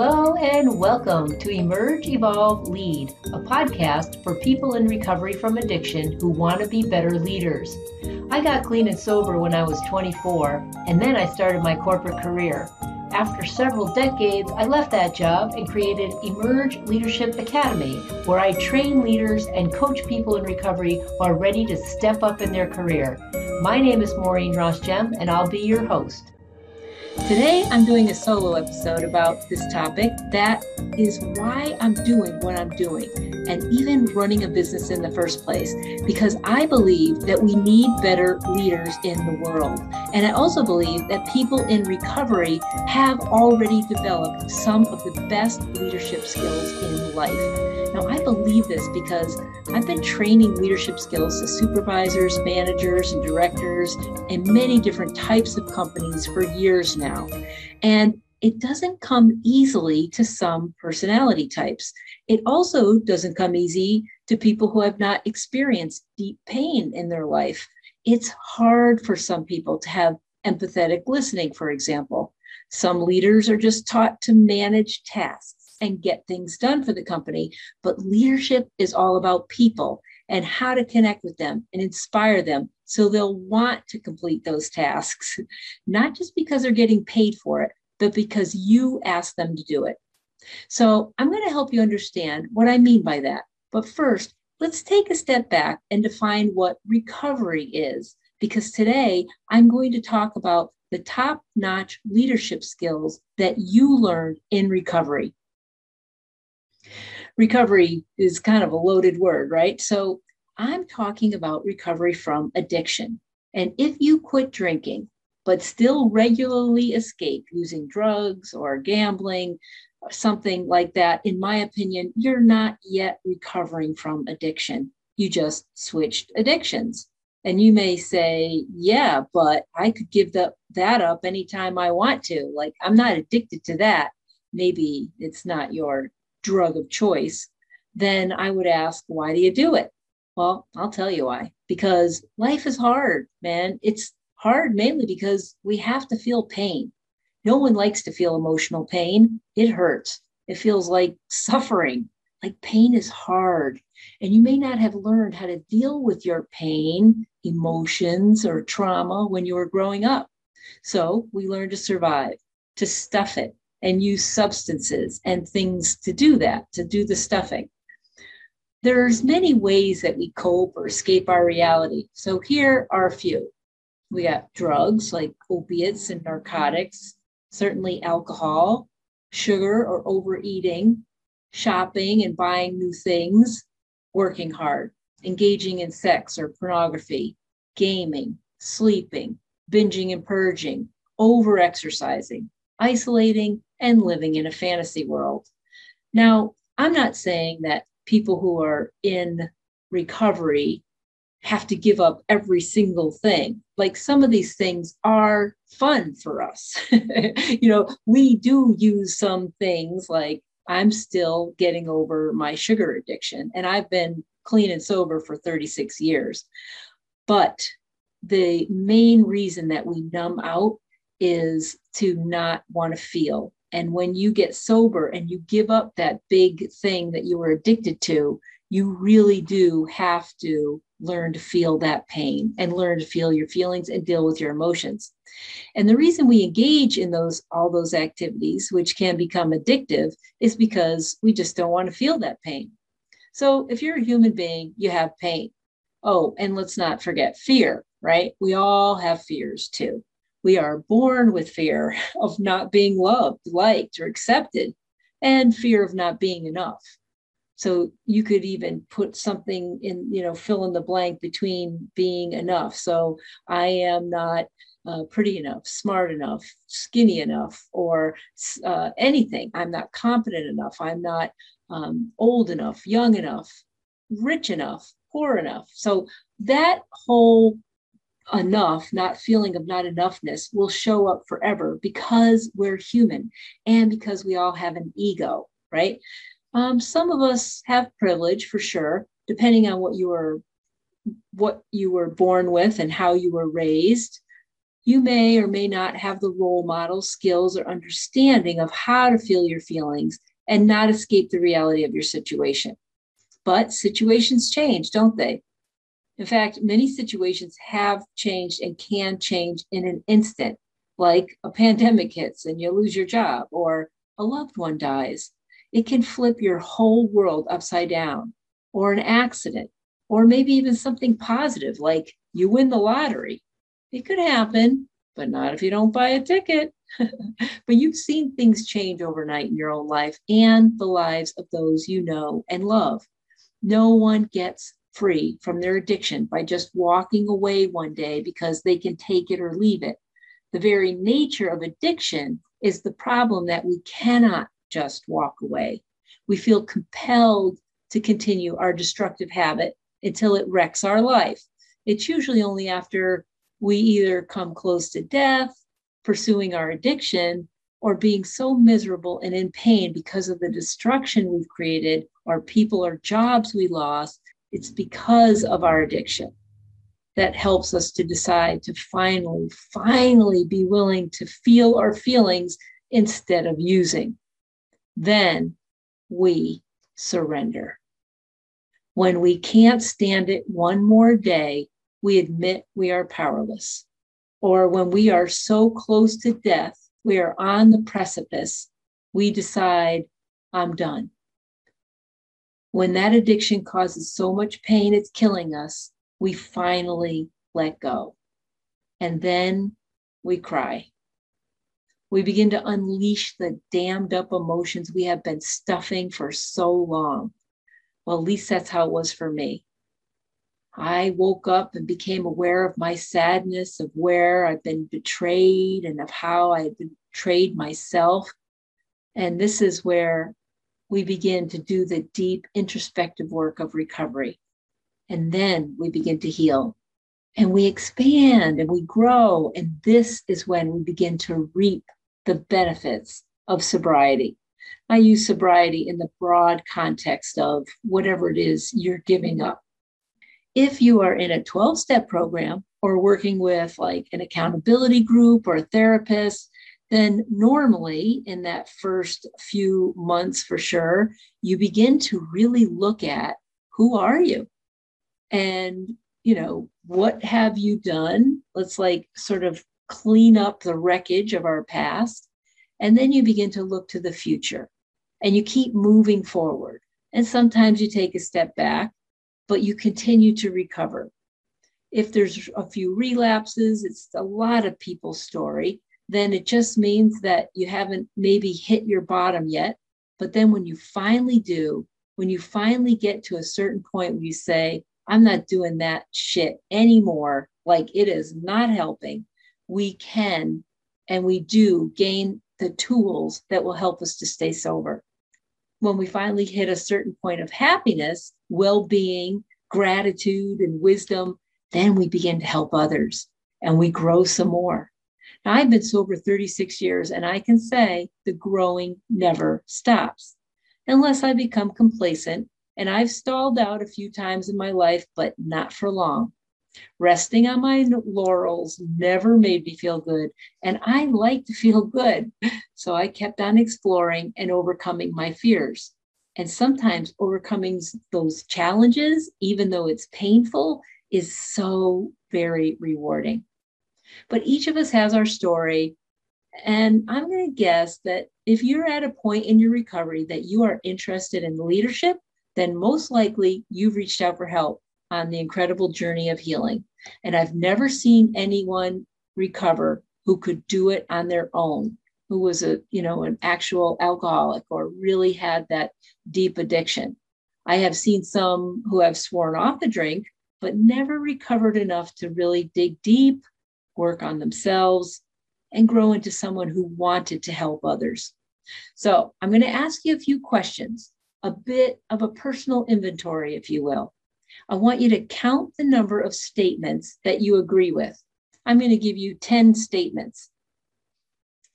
Hello and welcome to Emerge, Evolve, Lead, a podcast for people in recovery from addiction who want to be better leaders. I got clean and sober when I was 24, and then I started my corporate career. After several decades, I left that job and created Emerge Leadership Academy, where I train leaders and coach people in recovery who are ready to step up in their career. My name is Maureen Ross Gem, and I'll be your host. Today, I'm doing a solo episode about this topic. That is why I'm doing what I'm doing and even running a business in the first place, because I believe that we need better leaders in the world. And I also believe that people in recovery have already developed some of the best leadership skills in life. Now, I believe this because I've been training leadership skills to supervisors, managers, and directors in many different types of companies for years now. And it doesn't come easily to some personality types. It also doesn't come easy to people who have not experienced deep pain in their life. It's hard for some people to have empathetic listening, for example. Some leaders are just taught to manage tasks and get things done for the company. But leadership is all about people and how to connect with them and inspire them so they'll want to complete those tasks, not just because they're getting paid for it, but because you ask them to do it. So I'm going to help you understand what I mean by that. But first, let's take a step back and define what recovery is, because today I'm going to talk about the top notch leadership skills that you learned in recovery recovery is kind of a loaded word, right? So I'm talking about recovery from addiction. And if you quit drinking, but still regularly escape using drugs or gambling, or something like that, in my opinion, you're not yet recovering from addiction. You just switched addictions. And you may say, yeah, but I could give the, that up anytime I want to. Like, I'm not addicted to that. Maybe it's not your drug of choice, then I would ask, why do you do it? Well, I'll tell you why. Because life is hard, man. It's hard mainly because we have to feel pain. No one likes to feel emotional pain. It hurts. It feels like suffering. Like pain is hard. And you may not have learned how to deal with your pain, emotions, or trauma when you were growing up. So we learn to survive, to stuff it, and use substances and things to do that, to do the stuffing. There's many ways that we cope or escape our reality. So here are a few. We got drugs like opiates and narcotics, certainly alcohol, sugar or overeating, shopping and buying new things, working hard, engaging in sex or pornography, gaming, sleeping, binging and purging, over exercising, isolating, and living in a fantasy world. Now, I'm not saying that people who are in recovery have to give up every single thing. Like some of these things are fun for us. you know, we do use some things like I'm still getting over my sugar addiction, and I've been clean and sober for 36 years. But the main reason that we numb out is to not want to feel. And when you get sober and you give up that big thing that you were addicted to, you really do have to learn to feel that pain and learn to feel your feelings and deal with your emotions. And the reason we engage in those all those activities which can become addictive is because we just don't want to feel that pain. So if you're a human being, you have pain. Oh, and let's not forget fear, right? We all have fears too. We are born with fear of not being loved, liked, or accepted, and fear of not being enough. So you could even put something in, you know, fill in the blank between being enough. So I am not uh, pretty enough, smart enough, skinny enough, or uh, anything. I'm not competent enough. I'm not um, old enough, young enough, rich enough, poor enough. So that whole enough, not feeling of not enoughness, will show up forever because we're human and because we all have an ego, right? Um, some of us have privilege for sure, depending on what you were what you were born with and how you were raised. You may or may not have the role model skills or understanding of how to feel your feelings and not escape the reality of your situation. But situations change, don't they? In fact, many situations have changed and can change in an instant, like a pandemic hits and you lose your job or a loved one dies. It can flip your whole world upside down, or an accident, or maybe even something positive like you win the lottery. It could happen, but not if you don't buy a ticket. but you've seen things change overnight in your own life and the lives of those you know and love. No one gets free from their addiction by just walking away one day because they can take it or leave it. The very nature of addiction is the problem that we cannot just walk away. We feel compelled to continue our destructive habit until it wrecks our life. It's usually only after we either come close to death, pursuing our addiction, or being so miserable and in pain because of the destruction we've created, or people or jobs we lost, it's because of our addiction that helps us to decide to finally, finally be willing to feel our feelings instead of using. Then we surrender. When we can't stand it one more day, we admit we are powerless. Or when we are so close to death, we are on the precipice, we decide, I'm done. When that addiction causes so much pain, it's killing us, we finally let go. And then we cry. We begin to unleash the dammed up emotions we have been stuffing for so long. Well, at least that's how it was for me. I woke up and became aware of my sadness, of where I've been betrayed and of how I betrayed myself. And this is where we begin to do the deep introspective work of recovery. And then we begin to heal and we expand and we grow. And this is when we begin to reap the benefits of sobriety. I use sobriety in the broad context of whatever it is you're giving up. If you are in a 12 step program or working with like an accountability group or a therapist, then normally in that first few months for sure, you begin to really look at who are you? And, you know, what have you done? Let's like sort of clean up the wreckage of our past. And then you begin to look to the future and you keep moving forward. And sometimes you take a step back, but you continue to recover. If there's a few relapses, it's a lot of people's story then it just means that you haven't maybe hit your bottom yet. But then when you finally do, when you finally get to a certain point where you say, I'm not doing that shit anymore, like it is not helping, we can and we do gain the tools that will help us to stay sober. When we finally hit a certain point of happiness, well being, gratitude, and wisdom, then we begin to help others and we grow some more. Now, I've been sober 36 years, and I can say the growing never stops unless I become complacent. And I've stalled out a few times in my life, but not for long. Resting on my laurels never made me feel good, and I like to feel good. So I kept on exploring and overcoming my fears. And sometimes overcoming those challenges, even though it's painful, is so very rewarding. But each of us has our story. And I'm going to guess that if you're at a point in your recovery that you are interested in leadership, then most likely you've reached out for help on the incredible journey of healing. And I've never seen anyone recover who could do it on their own, who was a, you know, an actual alcoholic or really had that deep addiction. I have seen some who have sworn off the drink, but never recovered enough to really dig deep work on themselves, and grow into someone who wanted to help others. So I'm going to ask you a few questions, a bit of a personal inventory, if you will. I want you to count the number of statements that you agree with. I'm going to give you 10 statements.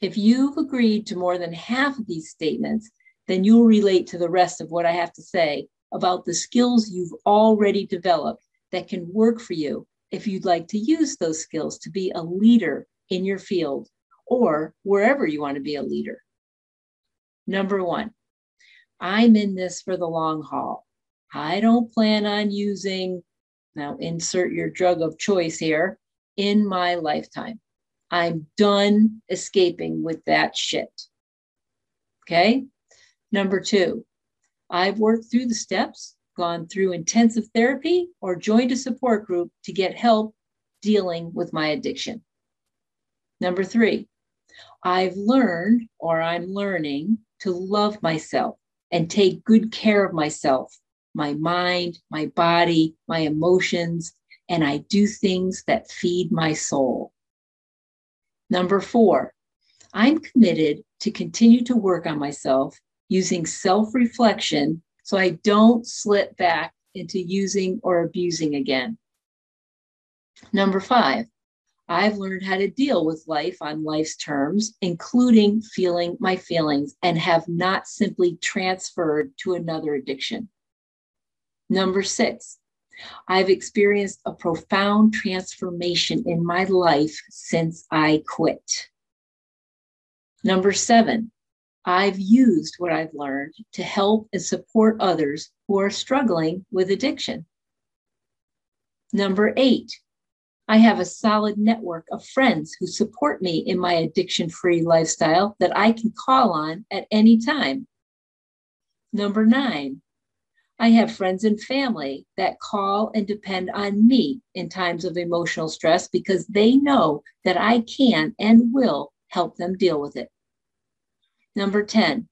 If you've agreed to more than half of these statements, then you'll relate to the rest of what I have to say about the skills you've already developed that can work for you if you'd like to use those skills to be a leader in your field or wherever you want to be a leader. Number one, I'm in this for the long haul. I don't plan on using, now insert your drug of choice here, in my lifetime. I'm done escaping with that shit. Okay. Number two, I've worked through the steps, gone through intensive therapy, or joined a support group to get help dealing with my addiction. Number three, I've learned or I'm learning to love myself and take good care of myself, my mind, my body, my emotions, and I do things that feed my soul. Number four, I'm committed to continue to work on myself using self reflection so I don't slip back into using or abusing again. Number five, I've learned how to deal with life on life's terms, including feeling my feelings, and have not simply transferred to another addiction. Number six, I've experienced a profound transformation in my life since I quit. Number seven, I've used what I've learned to help and support others who are struggling with addiction. Number eight, I have a solid network of friends who support me in my addiction free lifestyle that I can call on at any time. Number nine, I have friends and family that call and depend on me in times of emotional stress because they know that I can and will help them deal with it. Number 10,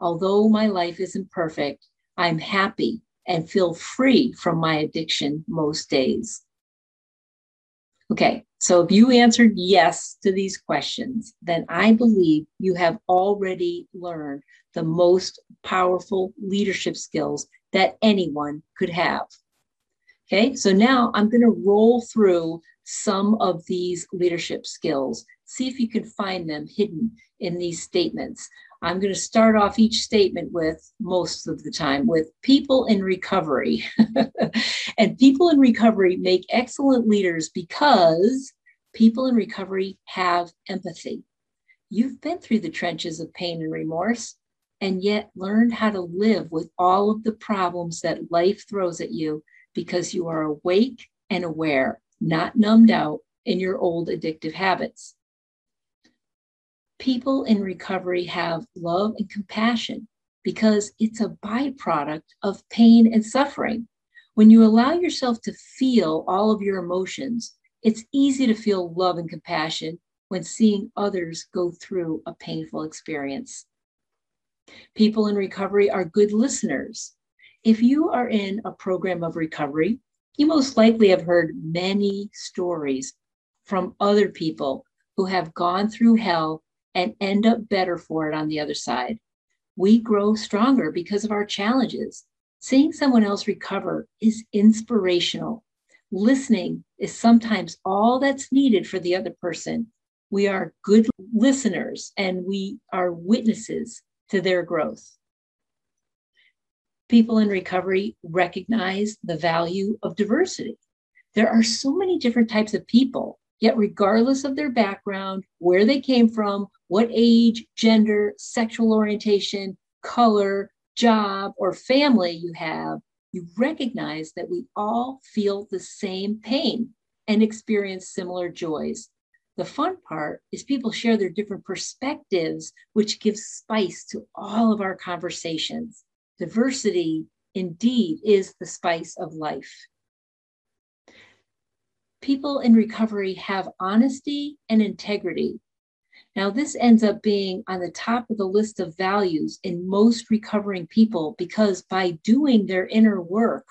although my life isn't perfect, I'm happy and feel free from my addiction most days. Okay, so if you answered yes to these questions, then I believe you have already learned the most powerful leadership skills that anyone could have. Okay, so now I'm going to roll through some of these leadership skills. See if you can find them hidden in these statements. I'm going to start off each statement with most of the time with people in recovery. and people in recovery make excellent leaders because people in recovery have empathy. You've been through the trenches of pain and remorse and yet learned how to live with all of the problems that life throws at you because you are awake and aware, not numbed out in your old addictive habits people in recovery have love and compassion because it's a byproduct of pain and suffering. When you allow yourself to feel all of your emotions, it's easy to feel love and compassion when seeing others go through a painful experience. People in recovery are good listeners. If you are in a program of recovery, you most likely have heard many stories from other people who have gone through hell and end up better for it on the other side. We grow stronger because of our challenges. Seeing someone else recover is inspirational. Listening is sometimes all that's needed for the other person. We are good listeners and we are witnesses to their growth. People in recovery recognize the value of diversity. There are so many different types of people Yet, regardless of their background, where they came from, what age, gender, sexual orientation, color, job, or family you have, you recognize that we all feel the same pain and experience similar joys. The fun part is people share their different perspectives, which gives spice to all of our conversations. Diversity indeed is the spice of life people in recovery have honesty and integrity. Now, this ends up being on the top of the list of values in most recovering people because by doing their inner work,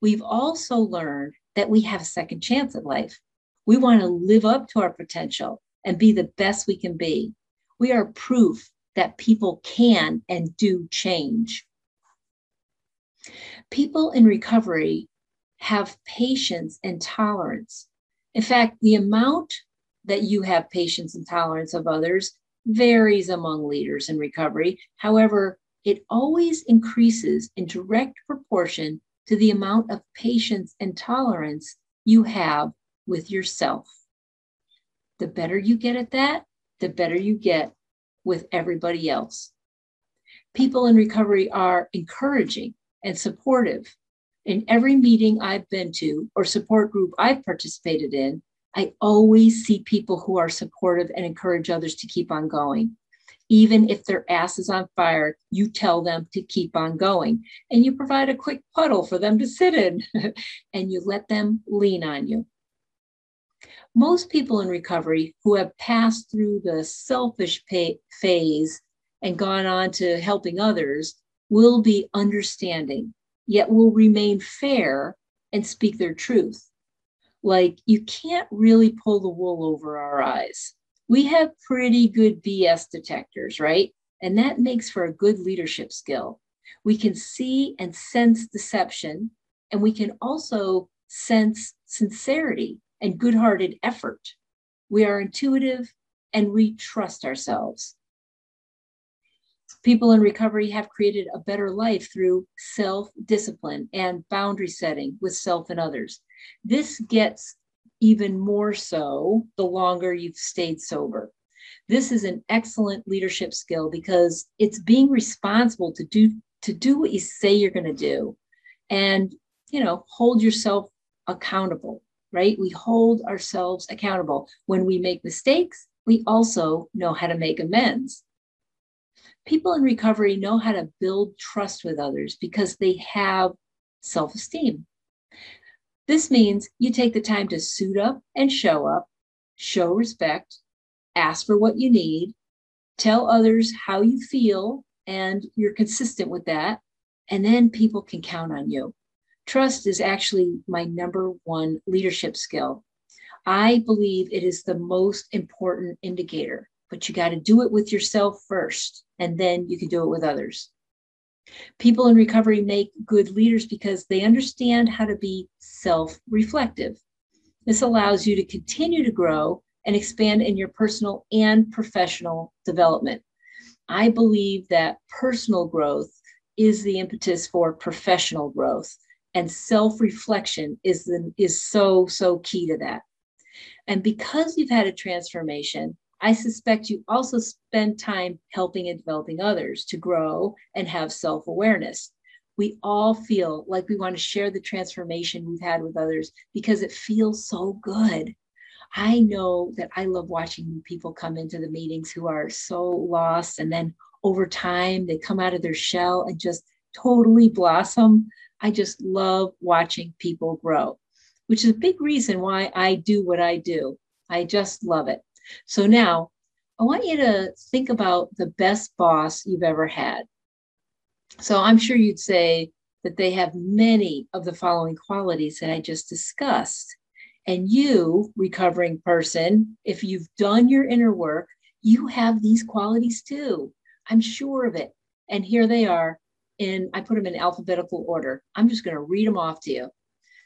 we've also learned that we have a second chance at life. We want to live up to our potential and be the best we can be. We are proof that people can and do change. People in recovery have patience and tolerance. In fact, the amount that you have patience and tolerance of others varies among leaders in recovery. However, it always increases in direct proportion to the amount of patience and tolerance you have with yourself. The better you get at that, the better you get with everybody else. People in recovery are encouraging and supportive. In every meeting I've been to or support group I've participated in, I always see people who are supportive and encourage others to keep on going. Even if their ass is on fire, you tell them to keep on going and you provide a quick puddle for them to sit in and you let them lean on you. Most people in recovery who have passed through the selfish phase and gone on to helping others will be understanding, yet will remain fair and speak their truth. Like you can't really pull the wool over our eyes we have pretty good BS detectors, right? And that makes for a good leadership skill. We can see and sense deception, and we can also sense sincerity and good hearted effort. We are intuitive and we trust ourselves. People in recovery have created a better life through self discipline and boundary setting with self and others. This gets even more so the longer you've stayed sober. This is an excellent leadership skill because it's being responsible to do to do what you say you're going to do and you know hold yourself accountable right we hold ourselves accountable when we make mistakes we also know how to make amends people in recovery know how to build trust with others because they have self-esteem this means you take the time to suit up and show up, show respect, ask for what you need, tell others how you feel, and you're consistent with that. And then people can count on you. Trust is actually my number one leadership skill. I believe it is the most important indicator, but you got to do it with yourself first, and then you can do it with others. People in recovery make good leaders because they understand how to be self reflective. This allows you to continue to grow and expand in your personal and professional development. I believe that personal growth is the impetus for professional growth, and self reflection is, is so, so key to that. And because you've had a transformation, I suspect you also spend time helping and developing others to grow and have self awareness. We all feel like we want to share the transformation we've had with others because it feels so good. I know that I love watching people come into the meetings who are so lost, and then over time they come out of their shell and just totally blossom. I just love watching people grow, which is a big reason why I do what I do. I just love it. So now I want you to think about the best boss you've ever had. So I'm sure you'd say that they have many of the following qualities that I just discussed. And you, recovering person, if you've done your inner work, you have these qualities too. I'm sure of it. And here they are And I put them in alphabetical order. I'm just going to read them off to you.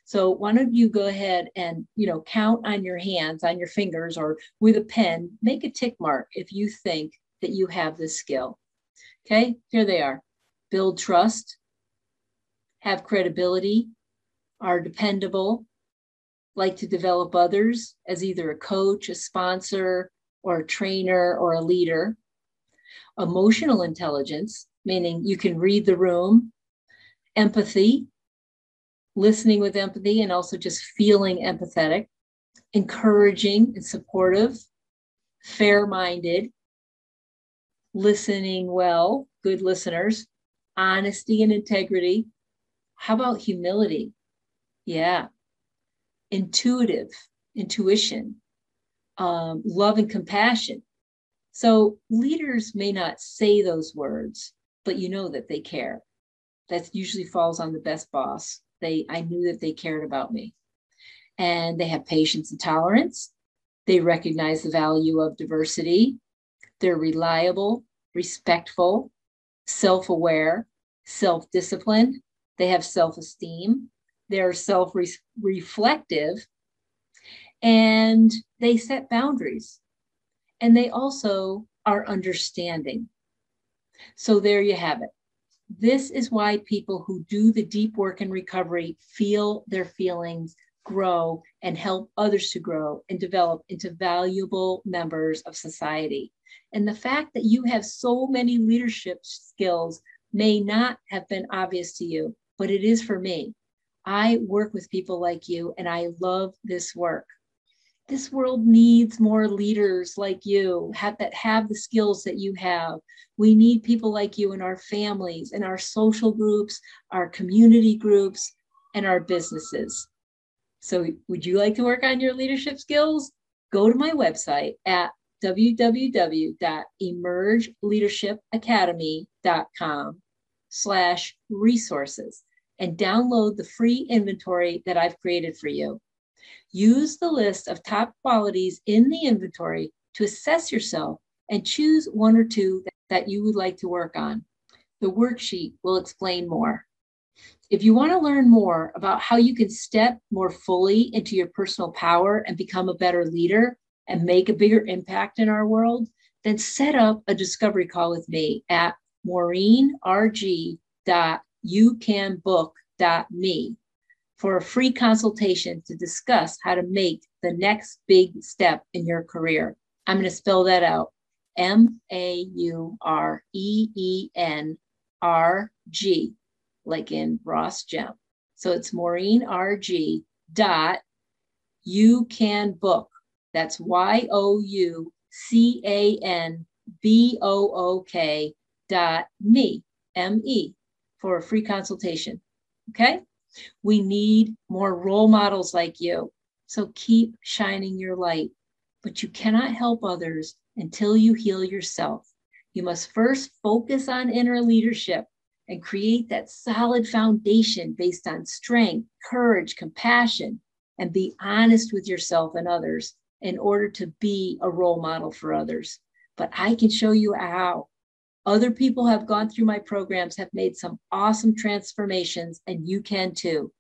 So why don't you go ahead and, you know, count on your hands, on your fingers, or with a pen, make a tick mark if you think that you have this skill. Okay, here they are. Build trust, have credibility, are dependable, like to develop others as either a coach, a sponsor, or a trainer or a leader. Emotional intelligence, meaning you can read the room. Empathy, listening with empathy and also just feeling empathetic, encouraging and supportive, fair minded, listening well, good listeners, honesty and integrity. How about humility? Yeah. Intuitive, intuition, um, love and compassion. So leaders may not say those words, but you know that they care. That usually falls on the best boss they I knew that they cared about me. And they have patience and tolerance. They recognize the value of diversity. They're reliable, respectful, self-aware, self-disciplined. They have self-esteem. They're self-reflective and they set boundaries. And they also are understanding. So there you have it. This is why people who do the deep work in recovery feel their feelings grow, and help others to grow and develop into valuable members of society. And the fact that you have so many leadership skills may not have been obvious to you, but it is for me. I work with people like you, and I love this work. This world needs more leaders like you have, that have the skills that you have. We need people like you in our families, in our social groups, our community groups, and our businesses. So, would you like to work on your leadership skills? Go to my website at www.emergeleadershipacademy.com slash resources and download the free inventory that I've created for you. Use the list of top qualities in the inventory to assess yourself and choose one or two that you would like to work on. The worksheet will explain more. If you want to learn more about how you can step more fully into your personal power and become a better leader and make a bigger impact in our world, then set up a discovery call with me at maureenrg.youcanbook.me for a free consultation to discuss how to make the next big step in your career. I'm going to spell that out M A U R E E N R G like in Ross Gem. So it's Maureen RG dot you can book. That's Y O U C A N B O O K dot me, M E, for a free consultation. Okay. We need more role models like you. So keep shining your light. But you cannot help others until you heal yourself. You must first focus on inner leadership and create that solid foundation based on strength, courage, compassion, and be honest with yourself and others in order to be a role model for others. But I can show you how. Other people have gone through my programs, have made some awesome transformations, and you can too.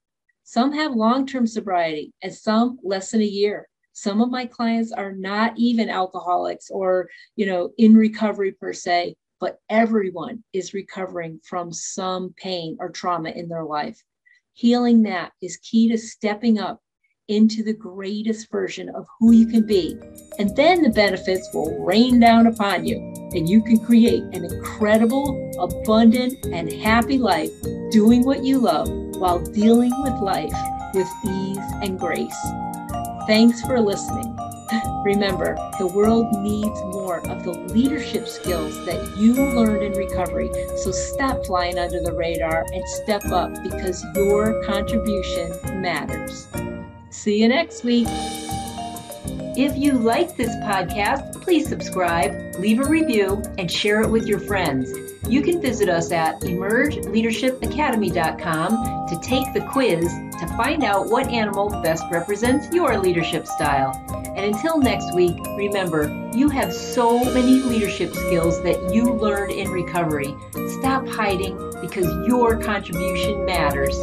Some have long term sobriety and some less than a year. Some of my clients are not even alcoholics or, you know, in recovery per se, but everyone is recovering from some pain or trauma in their life. Healing that is key to stepping up into the greatest version of who you can be. And then the benefits will rain down upon you, and you can create an incredible, abundant, and happy life doing what you love while dealing with life with ease and grace. Thanks for listening. Remember, the world needs more of the leadership skills that you learned in recovery. So stop flying under the radar and step up because your contribution matters. See you next week. If you like this podcast, please subscribe, leave a review, and share it with your friends. You can visit us at emergeleadershipacademy.com to take the quiz to find out what animal best represents your leadership style. And until next week, remember, you have so many leadership skills that you learned in recovery. Stop hiding because your contribution matters.